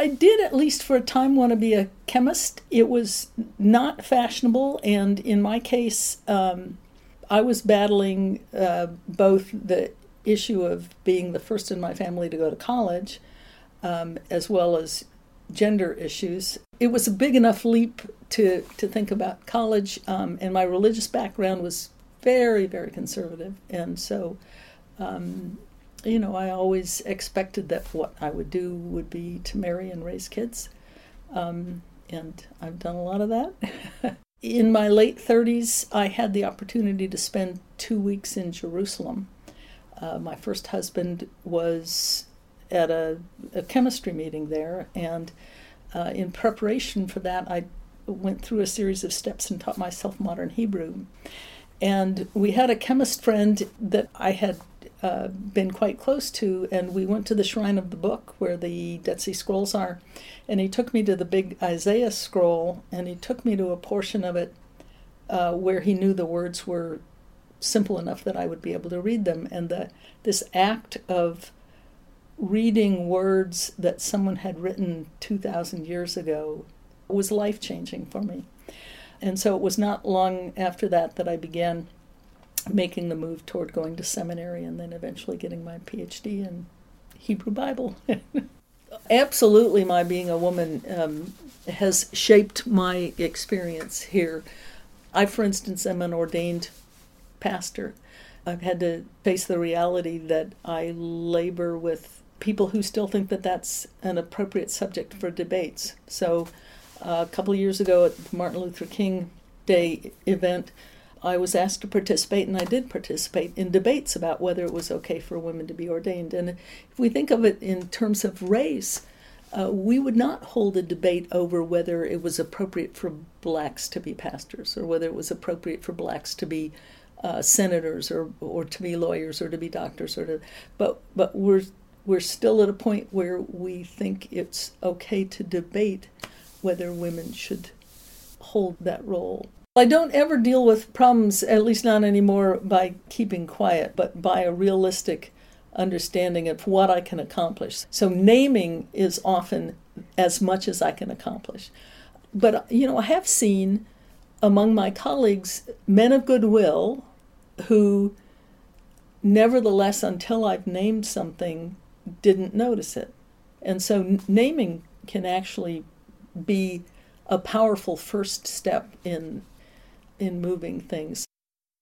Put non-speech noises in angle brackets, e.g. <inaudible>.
I did, at least for a time, want to be a chemist. It was not fashionable, and in my case, um, I was battling uh, both the issue of being the first in my family to go to college, um, as well as gender issues. It was a big enough leap to, to think about college, um, and my religious background was very, very conservative. And so, um, you know, I always expected that what I would do would be to marry and raise kids. Um, and I've done a lot of that. <laughs> in my late 30s, I had the opportunity to spend two weeks in Jerusalem. Uh, my first husband was at a, a chemistry meeting there, and uh, in preparation for that, I went through a series of steps and taught myself modern Hebrew. And we had a chemist friend that I had uh, been quite close to, and we went to the Shrine of the Book where the Dead Sea Scrolls are. And he took me to the big Isaiah scroll, and he took me to a portion of it uh, where he knew the words were simple enough that I would be able to read them. And the, this act of reading words that someone had written 2,000 years ago was life changing for me. And so it was not long after that that I began making the move toward going to seminary and then eventually getting my PhD in Hebrew Bible. <laughs> Absolutely, my being a woman um, has shaped my experience here. I, for instance, am an ordained pastor. I've had to face the reality that I labor with people who still think that that's an appropriate subject for debates. So, uh, a couple years ago at the Martin Luther King Day event, I was asked to participate, and I did participate in debates about whether it was okay for women to be ordained. And if we think of it in terms of race, uh, we would not hold a debate over whether it was appropriate for blacks to be pastors or whether it was appropriate for blacks to be uh, senators or or to be lawyers or to be doctors or to but but we're we're still at a point where we think it's okay to debate whether women should hold that role. I don't ever deal with problems, at least not anymore, by keeping quiet, but by a realistic understanding of what I can accomplish. So naming is often as much as I can accomplish. But, you know, I have seen among my colleagues men of goodwill who, nevertheless, until I've named something, didn't notice it. And so naming can actually be a powerful first step in in moving things.